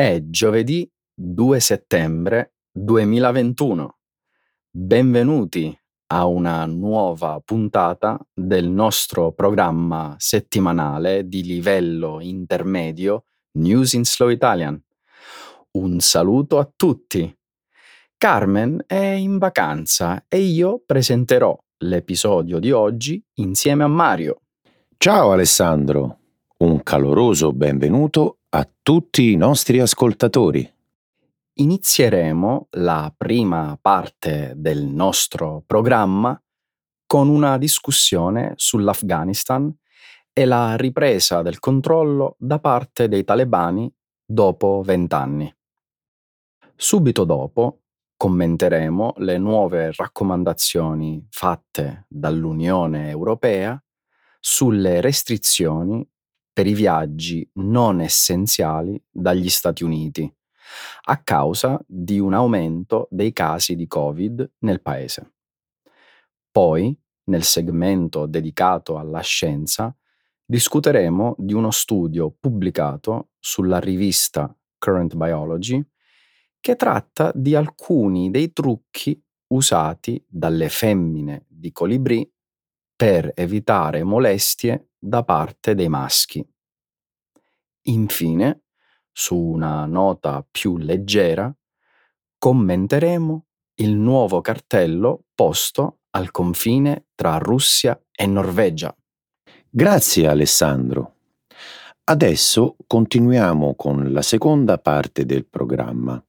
È giovedì 2 settembre 2021. Benvenuti a una nuova puntata del nostro programma settimanale di livello intermedio News in Slow Italian. Un saluto a tutti. Carmen è in vacanza e io presenterò l'episodio di oggi insieme a Mario. Ciao Alessandro, un caloroso benvenuto a tutti i nostri ascoltatori. Inizieremo la prima parte del nostro programma con una discussione sull'Afghanistan e la ripresa del controllo da parte dei talebani dopo vent'anni. Subito dopo commenteremo le nuove raccomandazioni fatte dall'Unione Europea sulle restrizioni per i viaggi non essenziali dagli Stati Uniti a causa di un aumento dei casi di Covid nel paese. Poi, nel segmento dedicato alla scienza, discuteremo di uno studio pubblicato sulla rivista Current Biology che tratta di alcuni dei trucchi usati dalle femmine di colibrì per evitare molestie da parte dei maschi. Infine, su una nota più leggera, commenteremo il nuovo cartello posto al confine tra Russia e Norvegia. Grazie Alessandro. Adesso continuiamo con la seconda parte del programma.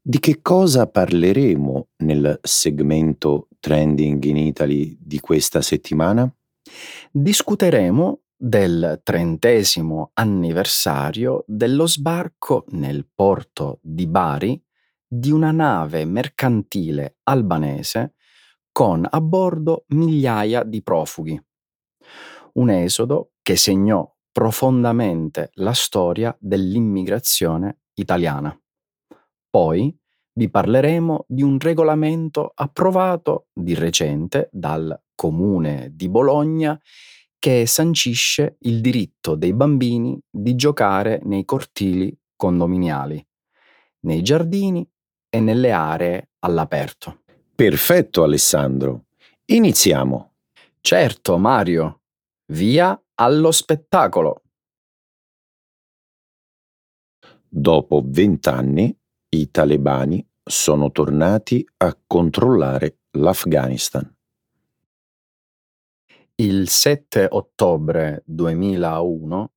Di che cosa parleremo nel segmento Trending in Italy di questa settimana? Discuteremo del trentesimo anniversario dello sbarco nel porto di Bari di una nave mercantile albanese con a bordo migliaia di profughi. Un esodo che segnò profondamente la storia dell'immigrazione italiana. Poi vi parleremo di un regolamento approvato di recente dal Comune di Bologna che sancisce il diritto dei bambini di giocare nei cortili condominiali, nei giardini e nelle aree all'aperto. Perfetto Alessandro. Iniziamo. Certo, Mario. Via allo spettacolo. Dopo vent'anni, i talebani sono tornati a controllare l'Afghanistan. Il 7 ottobre 2001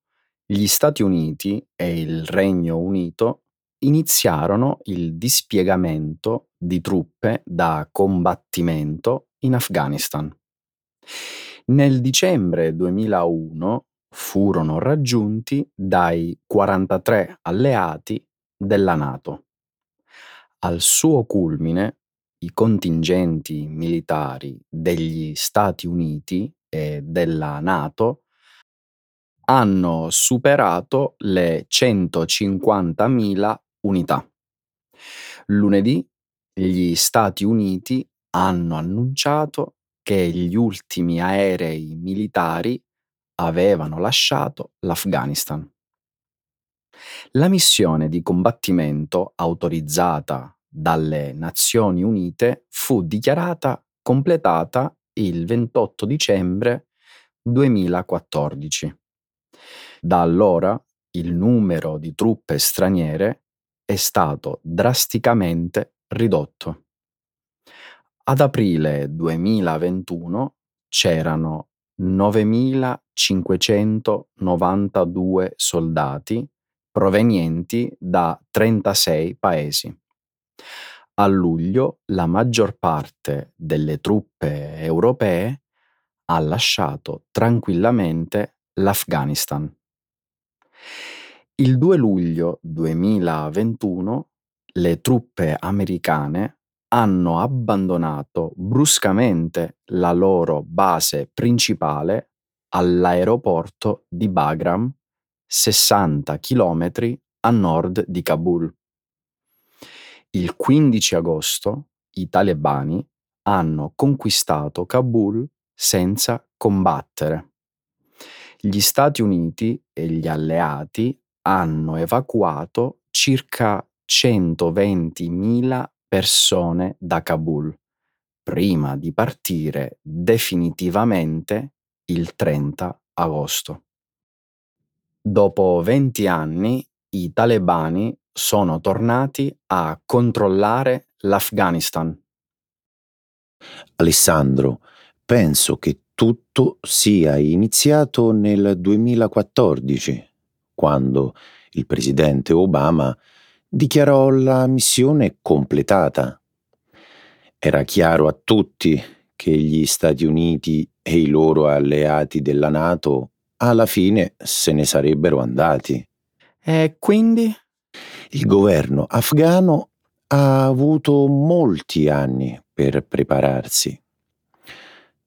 gli Stati Uniti e il Regno Unito iniziarono il dispiegamento di truppe da combattimento in Afghanistan. Nel dicembre 2001 furono raggiunti dai 43 alleati della Nato. Al suo culmine, i contingenti militari degli Stati Uniti e della Nato hanno superato le 150.000 unità. Lunedì gli Stati Uniti hanno annunciato che gli ultimi aerei militari avevano lasciato l'Afghanistan. La missione di combattimento autorizzata dalle Nazioni Unite fu dichiarata completata il 28 dicembre 2014. Da allora il numero di truppe straniere è stato drasticamente ridotto. Ad aprile 2021 c'erano 9.592 soldati provenienti da 36 paesi. A luglio la maggior parte delle truppe europee ha lasciato tranquillamente l'Afghanistan. Il 2 luglio 2021 le truppe americane hanno abbandonato bruscamente la loro base principale all'aeroporto di Bagram, 60 km a nord di Kabul. Il 15 agosto i talebani hanno conquistato Kabul senza combattere. Gli Stati Uniti e gli alleati hanno evacuato circa 120.000 persone da Kabul prima di partire definitivamente il 30 agosto. Dopo 20 anni i talebani sono tornati a controllare l'Afghanistan. Alessandro, penso che tutto sia iniziato nel 2014, quando il presidente Obama dichiarò la missione completata. Era chiaro a tutti che gli Stati Uniti e i loro alleati della Nato alla fine se ne sarebbero andati. E quindi? Il governo afghano ha avuto molti anni per prepararsi,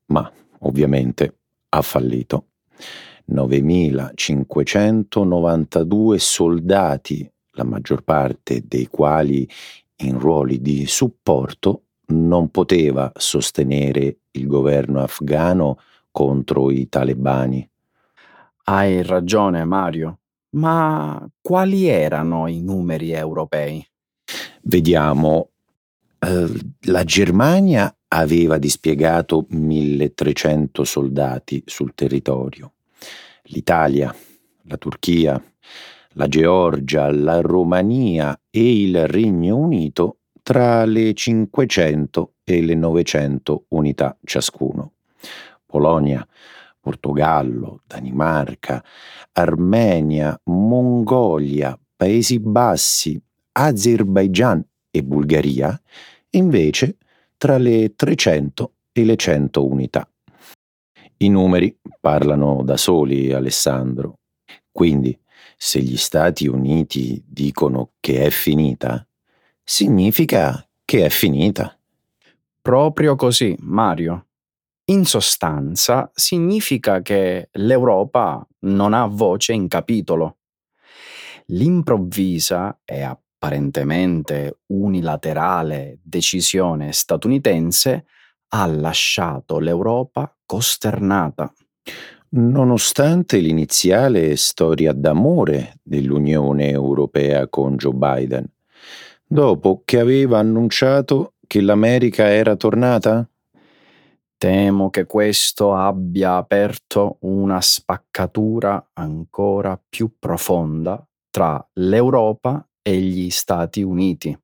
ma ovviamente ha fallito. 9.592 soldati, la maggior parte dei quali in ruoli di supporto, non poteva sostenere il governo afghano contro i talebani. Hai ragione, Mario. Ma quali erano i numeri europei? Vediamo, eh, la Germania aveva dispiegato 1300 soldati sul territorio. L'Italia, la Turchia, la Georgia, la Romania e il Regno Unito tra le 500 e le 900 unità ciascuno. Polonia, Portogallo, Danimarca, Armenia, Mongolia, Paesi Bassi, Azerbaigian e Bulgaria, invece tra le 300 e le 100 unità. I numeri parlano da soli, Alessandro. Quindi, se gli Stati Uniti dicono che è finita, significa che è finita. Proprio così, Mario. In sostanza, significa che l'Europa non ha voce in capitolo. L'improvvisa e apparentemente unilaterale decisione statunitense ha lasciato l'Europa costernata. Nonostante l'iniziale storia d'amore dell'Unione Europea con Joe Biden, dopo che aveva annunciato che l'America era tornata? Temo che questo abbia aperto una spaccatura ancora più profonda tra l'Europa e gli Stati Uniti.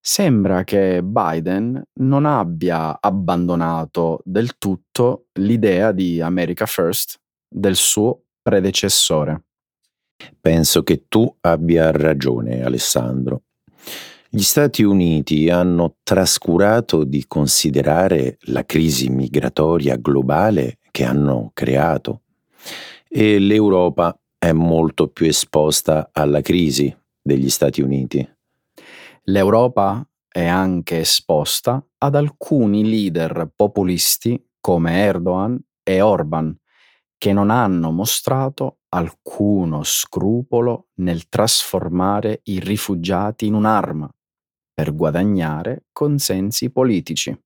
Sembra che Biden non abbia abbandonato del tutto l'idea di America First del suo predecessore. Penso che tu abbia ragione, Alessandro. Gli Stati Uniti hanno trascurato di considerare la crisi migratoria globale che hanno creato e l'Europa è molto più esposta alla crisi degli Stati Uniti. L'Europa è anche esposta ad alcuni leader populisti come Erdogan e Orban, che non hanno mostrato alcuno scrupolo nel trasformare i rifugiati in un'arma per guadagnare consensi politici.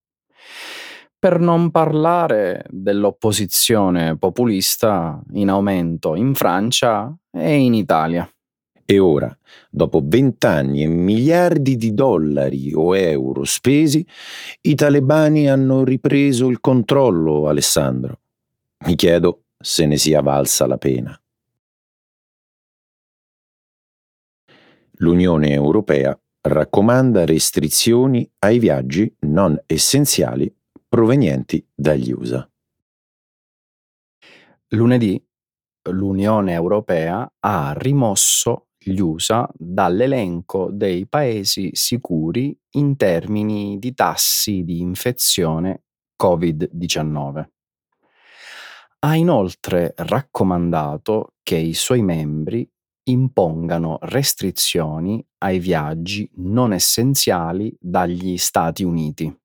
Per non parlare dell'opposizione populista in aumento in Francia e in Italia. E ora, dopo vent'anni e miliardi di dollari o euro spesi, i talebani hanno ripreso il controllo, Alessandro. Mi chiedo se ne sia valsa la pena. L'Unione Europea raccomanda restrizioni ai viaggi non essenziali provenienti dagli USA. Lunedì l'Unione Europea ha rimosso gli USA dall'elenco dei paesi sicuri in termini di tassi di infezione Covid-19. Ha inoltre raccomandato che i suoi membri impongano restrizioni ai viaggi non essenziali dagli Stati Uniti.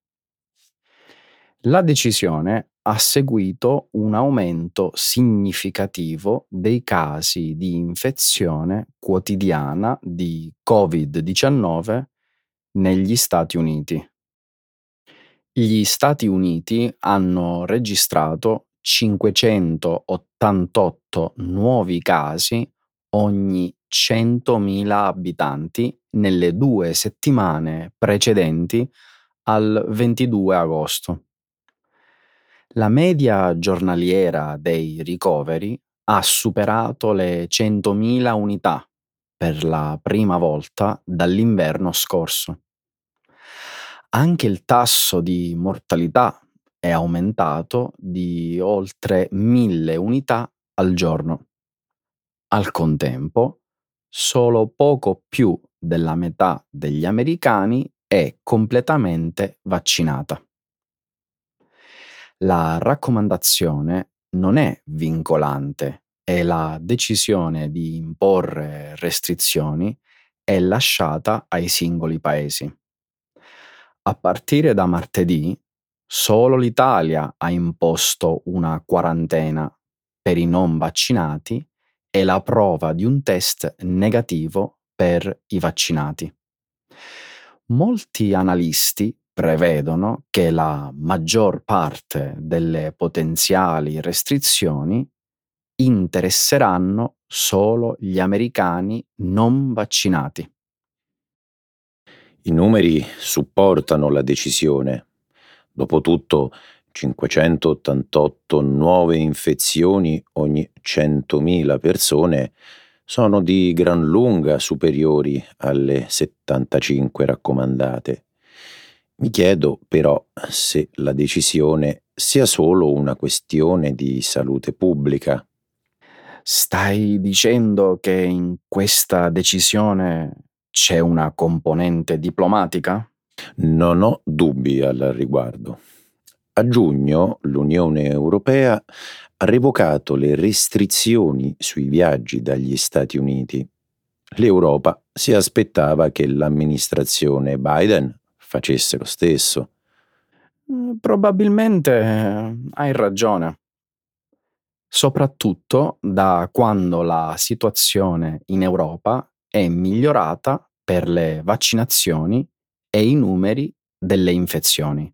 La decisione ha seguito un aumento significativo dei casi di infezione quotidiana di Covid-19 negli Stati Uniti. Gli Stati Uniti hanno registrato 588 nuovi casi ogni 100.000 abitanti nelle due settimane precedenti al 22 agosto. La media giornaliera dei ricoveri ha superato le 100.000 unità per la prima volta dall'inverno scorso. Anche il tasso di mortalità è aumentato di oltre 1000 unità al giorno. Al contempo, solo poco più della metà degli americani è completamente vaccinata. La raccomandazione non è vincolante e la decisione di imporre restrizioni è lasciata ai singoli paesi. A partire da martedì, solo l'Italia ha imposto una quarantena per i non vaccinati e la prova di un test negativo per i vaccinati. Molti analisti prevedono che la maggior parte delle potenziali restrizioni interesseranno solo gli americani non vaccinati. I numeri supportano la decisione. Dopotutto 588 nuove infezioni ogni 100.000 persone sono di gran lunga superiori alle 75 raccomandate. Mi chiedo però se la decisione sia solo una questione di salute pubblica. Stai dicendo che in questa decisione c'è una componente diplomatica? Non ho dubbi al riguardo. A giugno l'Unione Europea ha revocato le restrizioni sui viaggi dagli Stati Uniti. L'Europa si aspettava che l'amministrazione Biden facesse lo stesso. Mm, probabilmente eh, hai ragione. Soprattutto da quando la situazione in Europa è migliorata per le vaccinazioni e i numeri delle infezioni.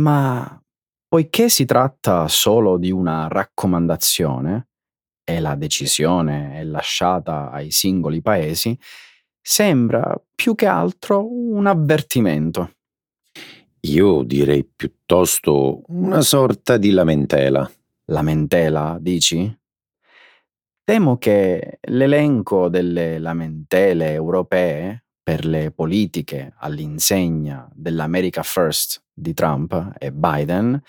Ma poiché si tratta solo di una raccomandazione e la decisione è lasciata ai singoli paesi, sembra più che altro un avvertimento. Io direi piuttosto una sorta di lamentela. Lamentela, dici? Temo che l'elenco delle lamentele europee per le politiche all'insegna dell'America First di Trump e Biden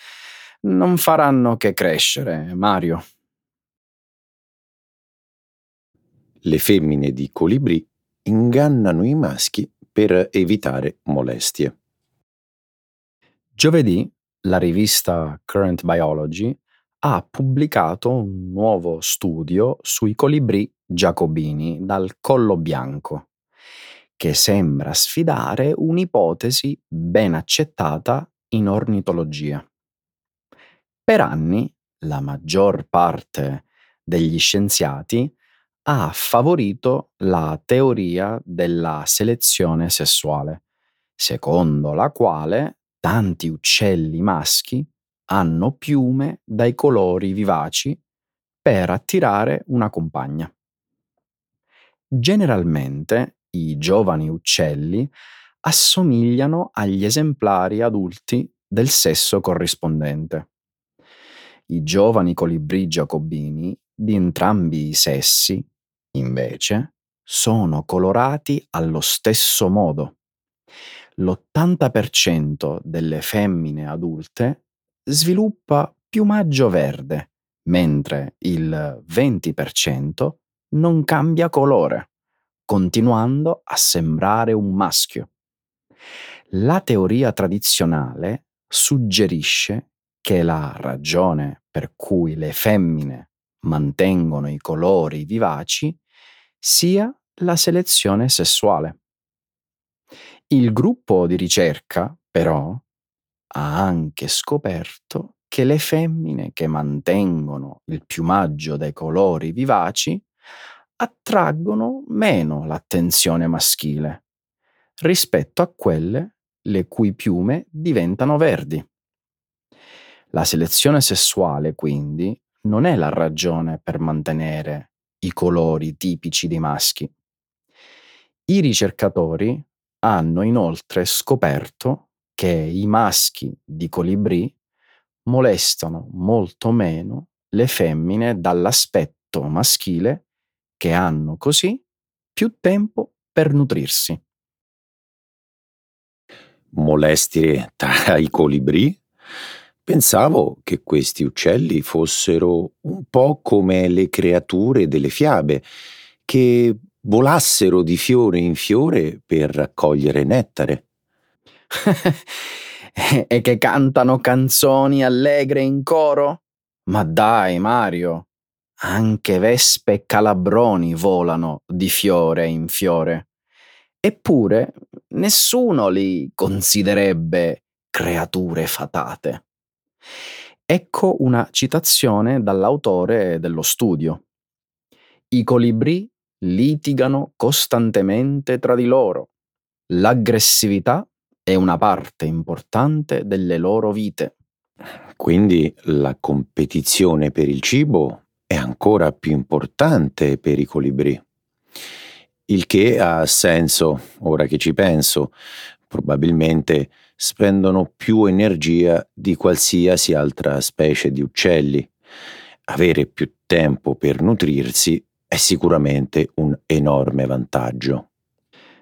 non faranno che crescere, Mario. Le femmine di colibrì ingannano i maschi per evitare molestie. Giovedì la rivista Current Biology ha pubblicato un nuovo studio sui colibrì giacobini dal collo bianco che sembra sfidare un'ipotesi ben accettata in ornitologia. Per anni la maggior parte degli scienziati ha favorito la teoria della selezione sessuale, secondo la quale tanti uccelli maschi hanno piume dai colori vivaci per attirare una compagna. Generalmente i giovani uccelli assomigliano agli esemplari adulti del sesso corrispondente. I giovani colibrì giacobini di entrambi i sessi, invece, sono colorati allo stesso modo. L'80% delle femmine adulte sviluppa piumaggio verde, mentre il 20% non cambia colore continuando a sembrare un maschio. La teoria tradizionale suggerisce che la ragione per cui le femmine mantengono i colori vivaci sia la selezione sessuale. Il gruppo di ricerca, però, ha anche scoperto che le femmine che mantengono il piumaggio dai colori vivaci attraggono meno l'attenzione maschile rispetto a quelle le cui piume diventano verdi. La selezione sessuale, quindi, non è la ragione per mantenere i colori tipici dei maschi. I ricercatori hanno inoltre scoperto che i maschi di colibrì molestano molto meno le femmine dall'aspetto maschile che hanno così più tempo per nutrirsi. Molestie tra i colibrì? Pensavo che questi uccelli fossero un po' come le creature delle fiabe, che volassero di fiore in fiore per raccogliere nettare. e che cantano canzoni allegre in coro? Ma dai, Mario, anche vespe e calabroni volano di fiore in fiore. Eppure nessuno li considerebbe creature fatate. Ecco una citazione dall'autore dello studio. I colibrì litigano costantemente tra di loro. L'aggressività è una parte importante delle loro vite. Quindi la competizione per il cibo è ancora più importante per i colibrì. Il che ha senso, ora che ci penso. Probabilmente spendono più energia di qualsiasi altra specie di uccelli. Avere più tempo per nutrirsi è sicuramente un enorme vantaggio.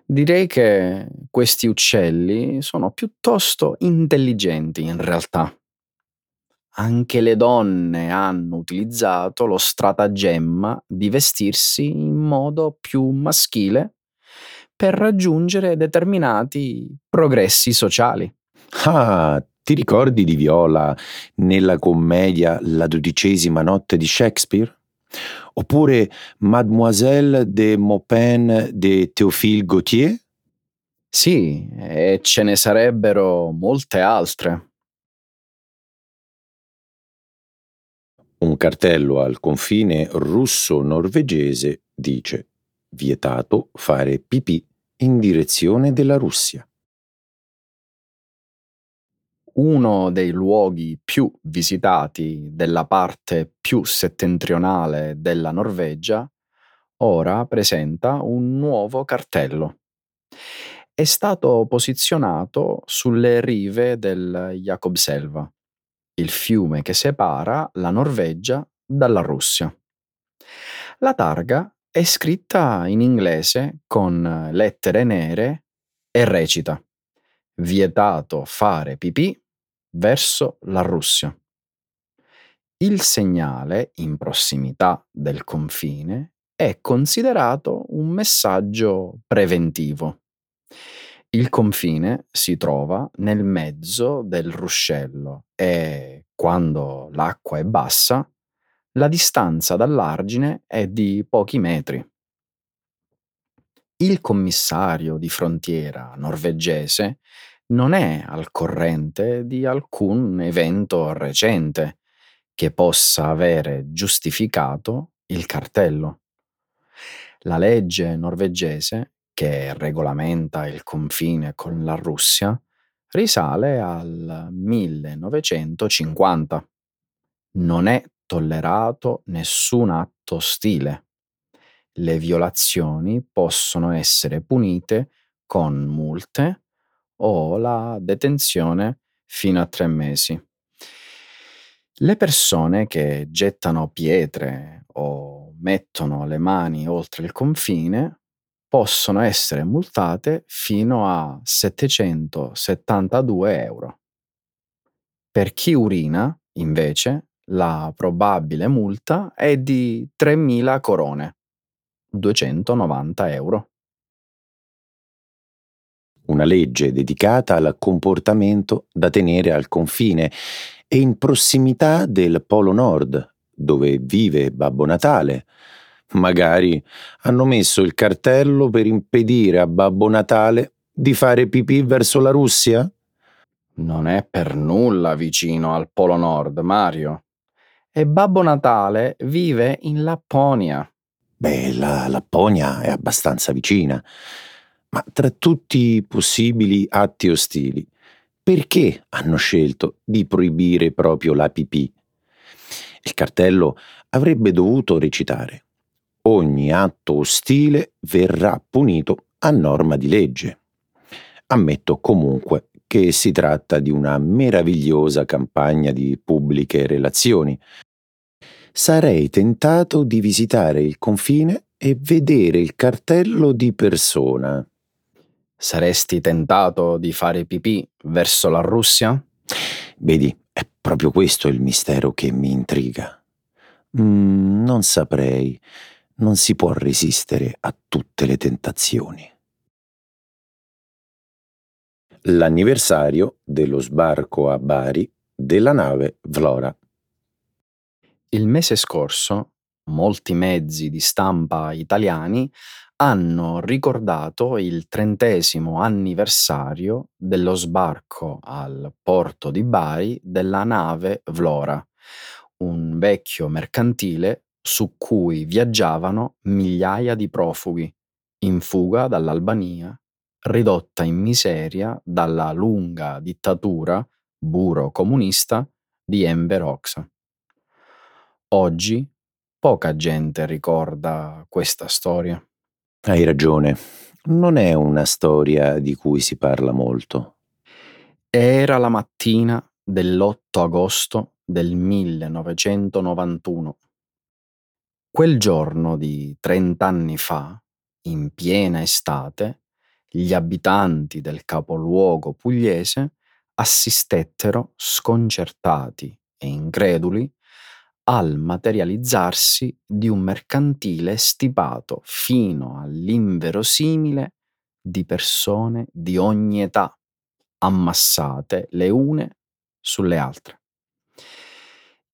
Direi che questi uccelli sono piuttosto intelligenti in realtà. Anche le donne hanno utilizzato lo stratagemma di vestirsi in modo più maschile per raggiungere determinati progressi sociali. Ah, ti ricordi di Viola nella commedia La dodicesima notte di Shakespeare? Oppure Mademoiselle de Maupin de Théophile Gautier? Sì, e ce ne sarebbero molte altre. Un cartello al confine russo-norvegese dice vietato fare pipì in direzione della Russia. Uno dei luoghi più visitati della parte più settentrionale della Norvegia ora presenta un nuovo cartello. È stato posizionato sulle rive del Jakobselva, il fiume che separa la Norvegia dalla Russia. La targa è scritta in inglese con lettere nere e recita Vietato fare pipì verso la Russia. Il segnale in prossimità del confine è considerato un messaggio preventivo. Il confine si trova nel mezzo del ruscello e, quando l'acqua è bassa, la distanza dall'argine è di pochi metri. Il commissario di frontiera norvegese non è al corrente di alcun evento recente che possa avere giustificato il cartello. La legge norvegese che regolamenta il confine con la Russia risale al 1950. Non è tollerato nessun atto ostile. Le violazioni possono essere punite con multe o la detenzione fino a tre mesi. Le persone che gettano pietre o mettono le mani oltre il confine possono essere multate fino a 772 euro. Per chi urina, invece, la probabile multa è di 3.000 corone, 290 euro. Una legge dedicata al comportamento da tenere al confine e in prossimità del Polo Nord, dove vive Babbo Natale, Magari hanno messo il cartello per impedire a Babbo Natale di fare pipì verso la Russia? Non è per nulla vicino al Polo Nord, Mario. E Babbo Natale vive in Lapponia. Beh, la Lapponia è abbastanza vicina. Ma tra tutti i possibili atti ostili, perché hanno scelto di proibire proprio la pipì? Il cartello avrebbe dovuto recitare ogni atto ostile verrà punito a norma di legge. Ammetto comunque che si tratta di una meravigliosa campagna di pubbliche relazioni. Sarei tentato di visitare il confine e vedere il cartello di persona. Saresti tentato di fare pipì verso la Russia? Vedi, è proprio questo il mistero che mi intriga. Mm, non saprei. Non si può resistere a tutte le tentazioni. L'anniversario dello sbarco a Bari della nave Vlora. Il mese scorso molti mezzi di stampa italiani hanno ricordato il trentesimo anniversario dello sbarco al porto di Bari della nave Vlora, un vecchio mercantile su cui viaggiavano migliaia di profughi in fuga dall'Albania, ridotta in miseria dalla lunga dittatura buro-comunista di Enver Hoxha. Oggi poca gente ricorda questa storia. Hai ragione, non è una storia di cui si parla molto. Era la mattina dell'8 agosto del 1991. Quel giorno di trent'anni fa, in piena estate, gli abitanti del capoluogo pugliese assistettero sconcertati e increduli al materializzarsi di un mercantile stipato fino all'inverosimile di persone di ogni età, ammassate le une sulle altre.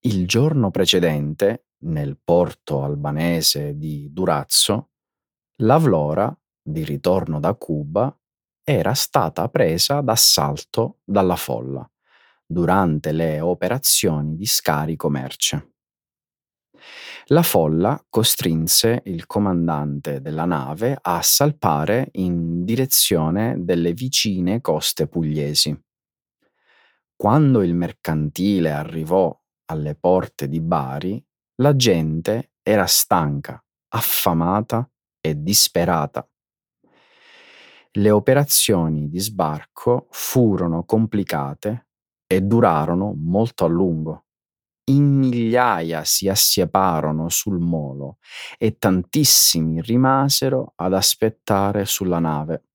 Il giorno precedente, nel porto albanese di Durazzo, la Vlora, di ritorno da Cuba, era stata presa d'assalto dalla folla durante le operazioni di scarico merce. La folla costrinse il comandante della nave a salpare in direzione delle vicine coste pugliesi. Quando il mercantile arrivò alle porte di Bari, la gente era stanca, affamata e disperata. Le operazioni di sbarco furono complicate e durarono molto a lungo in migliaia si assieparono sul molo e tantissimi rimasero ad aspettare sulla nave.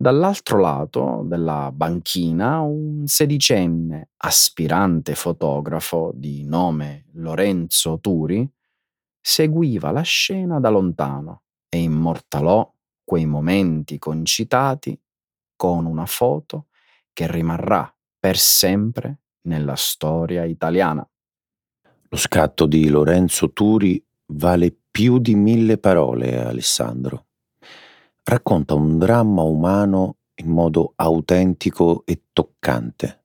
Dall'altro lato della banchina un sedicenne aspirante fotografo di nome Lorenzo Turi seguiva la scena da lontano e immortalò quei momenti concitati con una foto che rimarrà per sempre nella storia italiana. Lo scatto di Lorenzo Turi vale più di mille parole, Alessandro. Racconta un dramma umano in modo autentico e toccante.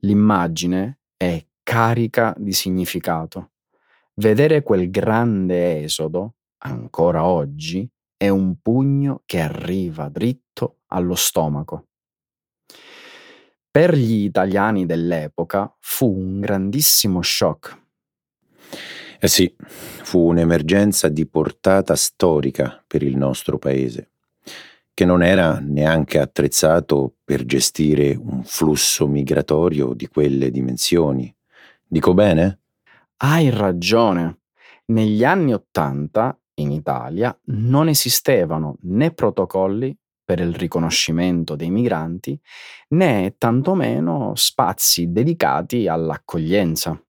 L'immagine è carica di significato. Vedere quel grande esodo, ancora oggi, è un pugno che arriva dritto allo stomaco. Per gli italiani dell'epoca fu un grandissimo shock. Eh sì, fu un'emergenza di portata storica per il nostro paese, che non era neanche attrezzato per gestire un flusso migratorio di quelle dimensioni. Dico bene? Hai ragione. Negli anni Ottanta in Italia non esistevano né protocolli per il riconoscimento dei migranti, né tantomeno spazi dedicati all'accoglienza.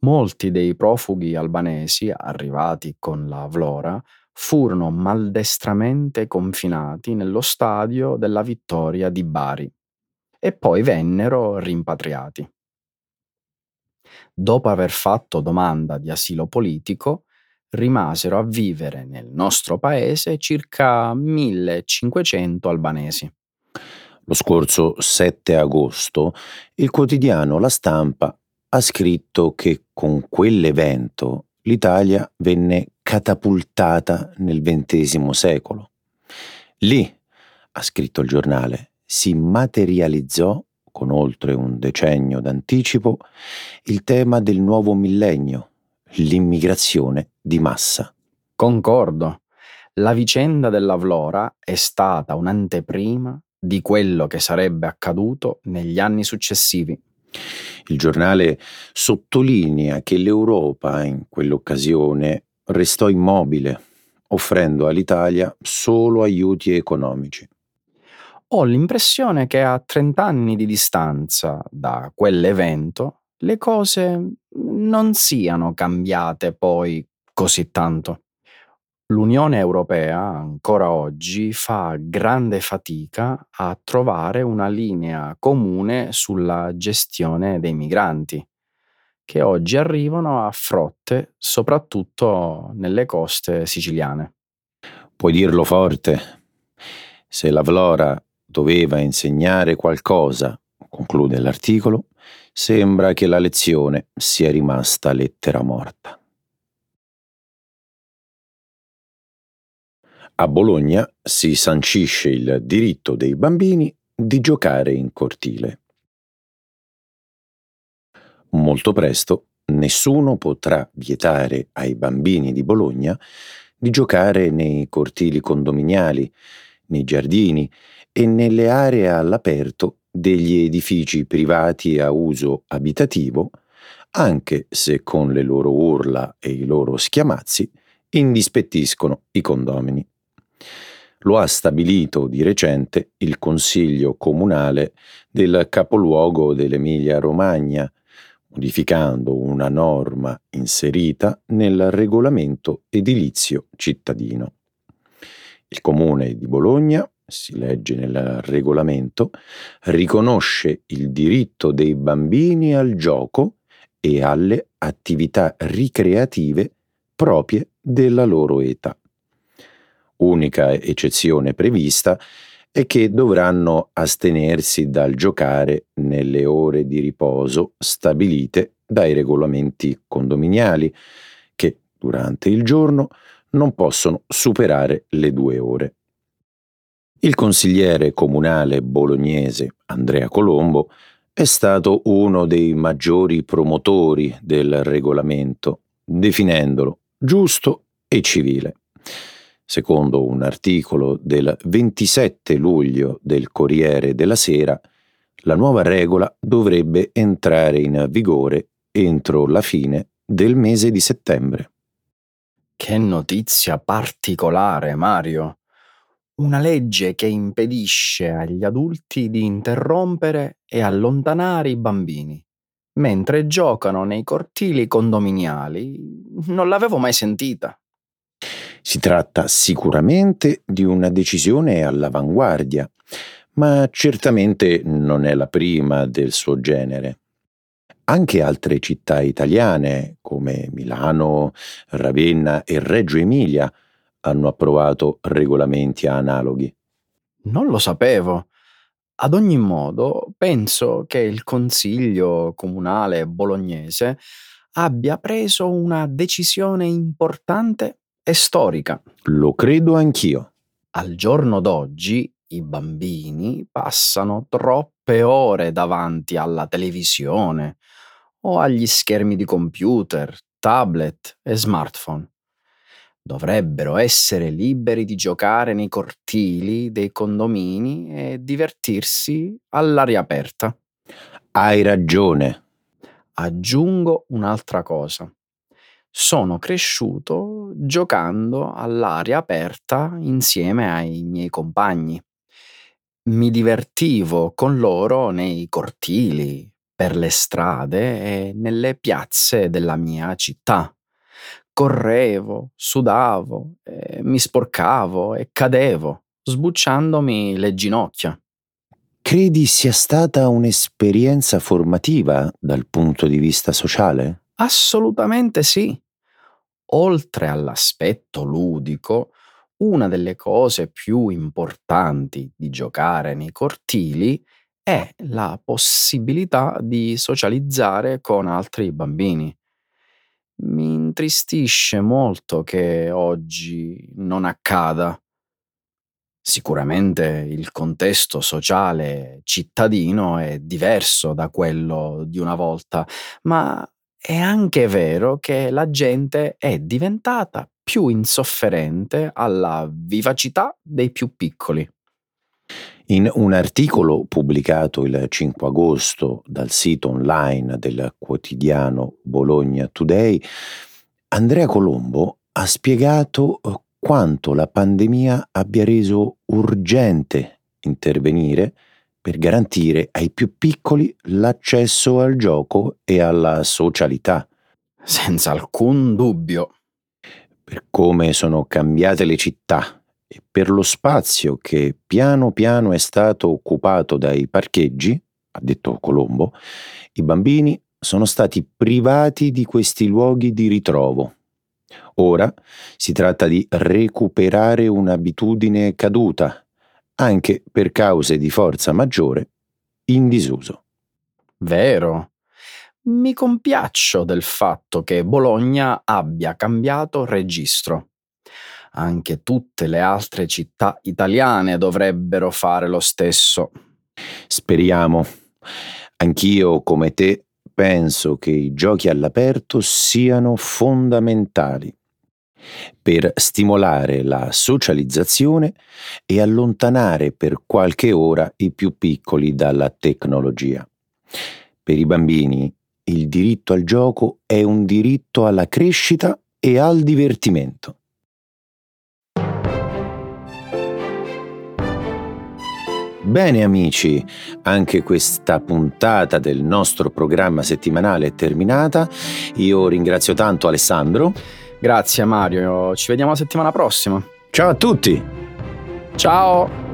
Molti dei profughi albanesi arrivati con la Vlora furono maldestramente confinati nello stadio della Vittoria di Bari e poi vennero rimpatriati. Dopo aver fatto domanda di asilo politico, rimasero a vivere nel nostro paese circa 1500 albanesi. Lo scorso 7 agosto il quotidiano La Stampa ha scritto che con quell'evento l'Italia venne catapultata nel XX secolo. Lì, ha scritto il giornale, si materializzò, con oltre un decennio d'anticipo, il tema del nuovo millennio, l'immigrazione di massa. Concordo. La vicenda dell'Avlora è stata un'anteprima di quello che sarebbe accaduto negli anni successivi. Il giornale sottolinea che l'Europa in quell'occasione restò immobile, offrendo all'Italia solo aiuti economici. Ho l'impressione che a 30 anni di distanza da quell'evento le cose non siano cambiate poi così tanto. L'Unione Europea ancora oggi fa grande fatica a trovare una linea comune sulla gestione dei migranti, che oggi arrivano a frotte soprattutto nelle coste siciliane. Puoi dirlo forte. Se la Vlora doveva insegnare qualcosa, conclude l'articolo, sembra che la lezione sia rimasta lettera morta. A Bologna si sancisce il diritto dei bambini di giocare in cortile. Molto presto nessuno potrà vietare ai bambini di Bologna di giocare nei cortili condominiali, nei giardini e nelle aree all'aperto degli edifici privati a uso abitativo, anche se con le loro urla e i loro schiamazzi indispettiscono i condomini. Lo ha stabilito di recente il Consiglio comunale del capoluogo dell'Emilia-Romagna, modificando una norma inserita nel regolamento edilizio cittadino. Il Comune di Bologna, si legge nel regolamento, riconosce il diritto dei bambini al gioco e alle attività ricreative proprie della loro età. Unica eccezione prevista è che dovranno astenersi dal giocare nelle ore di riposo stabilite dai regolamenti condominiali, che durante il giorno non possono superare le due ore. Il consigliere comunale bolognese Andrea Colombo è stato uno dei maggiori promotori del regolamento, definendolo giusto e civile. Secondo un articolo del 27 luglio del Corriere della Sera, la nuova regola dovrebbe entrare in vigore entro la fine del mese di settembre. Che notizia particolare, Mario! Una legge che impedisce agli adulti di interrompere e allontanare i bambini, mentre giocano nei cortili condominiali. Non l'avevo mai sentita. Si tratta sicuramente di una decisione all'avanguardia, ma certamente non è la prima del suo genere. Anche altre città italiane, come Milano, Ravenna e Reggio Emilia, hanno approvato regolamenti analoghi. Non lo sapevo. Ad ogni modo, penso che il Consiglio comunale bolognese abbia preso una decisione importante e storica. Lo credo anch'io. Al giorno d'oggi i bambini passano troppe ore davanti alla televisione o agli schermi di computer, tablet e smartphone. Dovrebbero essere liberi di giocare nei cortili dei condomini e divertirsi all'aria aperta. Hai ragione. Aggiungo un'altra cosa sono cresciuto giocando all'aria aperta insieme ai miei compagni. Mi divertivo con loro nei cortili, per le strade e nelle piazze della mia città. Correvo, sudavo, mi sporcavo e cadevo, sbucciandomi le ginocchia. Credi sia stata un'esperienza formativa dal punto di vista sociale? Assolutamente sì. Oltre all'aspetto ludico, una delle cose più importanti di giocare nei cortili è la possibilità di socializzare con altri bambini. Mi intristisce molto che oggi non accada. Sicuramente il contesto sociale cittadino è diverso da quello di una volta, ma è anche vero che la gente è diventata più insofferente alla vivacità dei più piccoli. In un articolo pubblicato il 5 agosto dal sito online del quotidiano Bologna Today, Andrea Colombo ha spiegato eh, quanto la pandemia abbia reso urgente intervenire per garantire ai più piccoli l'accesso al gioco e alla socialità. Senza alcun dubbio. Per come sono cambiate le città e per lo spazio che piano piano è stato occupato dai parcheggi, ha detto Colombo, i bambini sono stati privati di questi luoghi di ritrovo. Ora si tratta di recuperare un'abitudine caduta, anche per cause di forza maggiore, in disuso. Vero. Mi compiaccio del fatto che Bologna abbia cambiato registro. Anche tutte le altre città italiane dovrebbero fare lo stesso. Speriamo. Anch'io, come te, penso che i giochi all'aperto siano fondamentali per stimolare la socializzazione e allontanare per qualche ora i più piccoli dalla tecnologia. Per i bambini il diritto al gioco è un diritto alla crescita e al divertimento. Bene amici, anche questa puntata del nostro programma settimanale è terminata. Io ringrazio tanto Alessandro. Grazie Mario, ci vediamo la settimana prossima. Ciao a tutti! Ciao!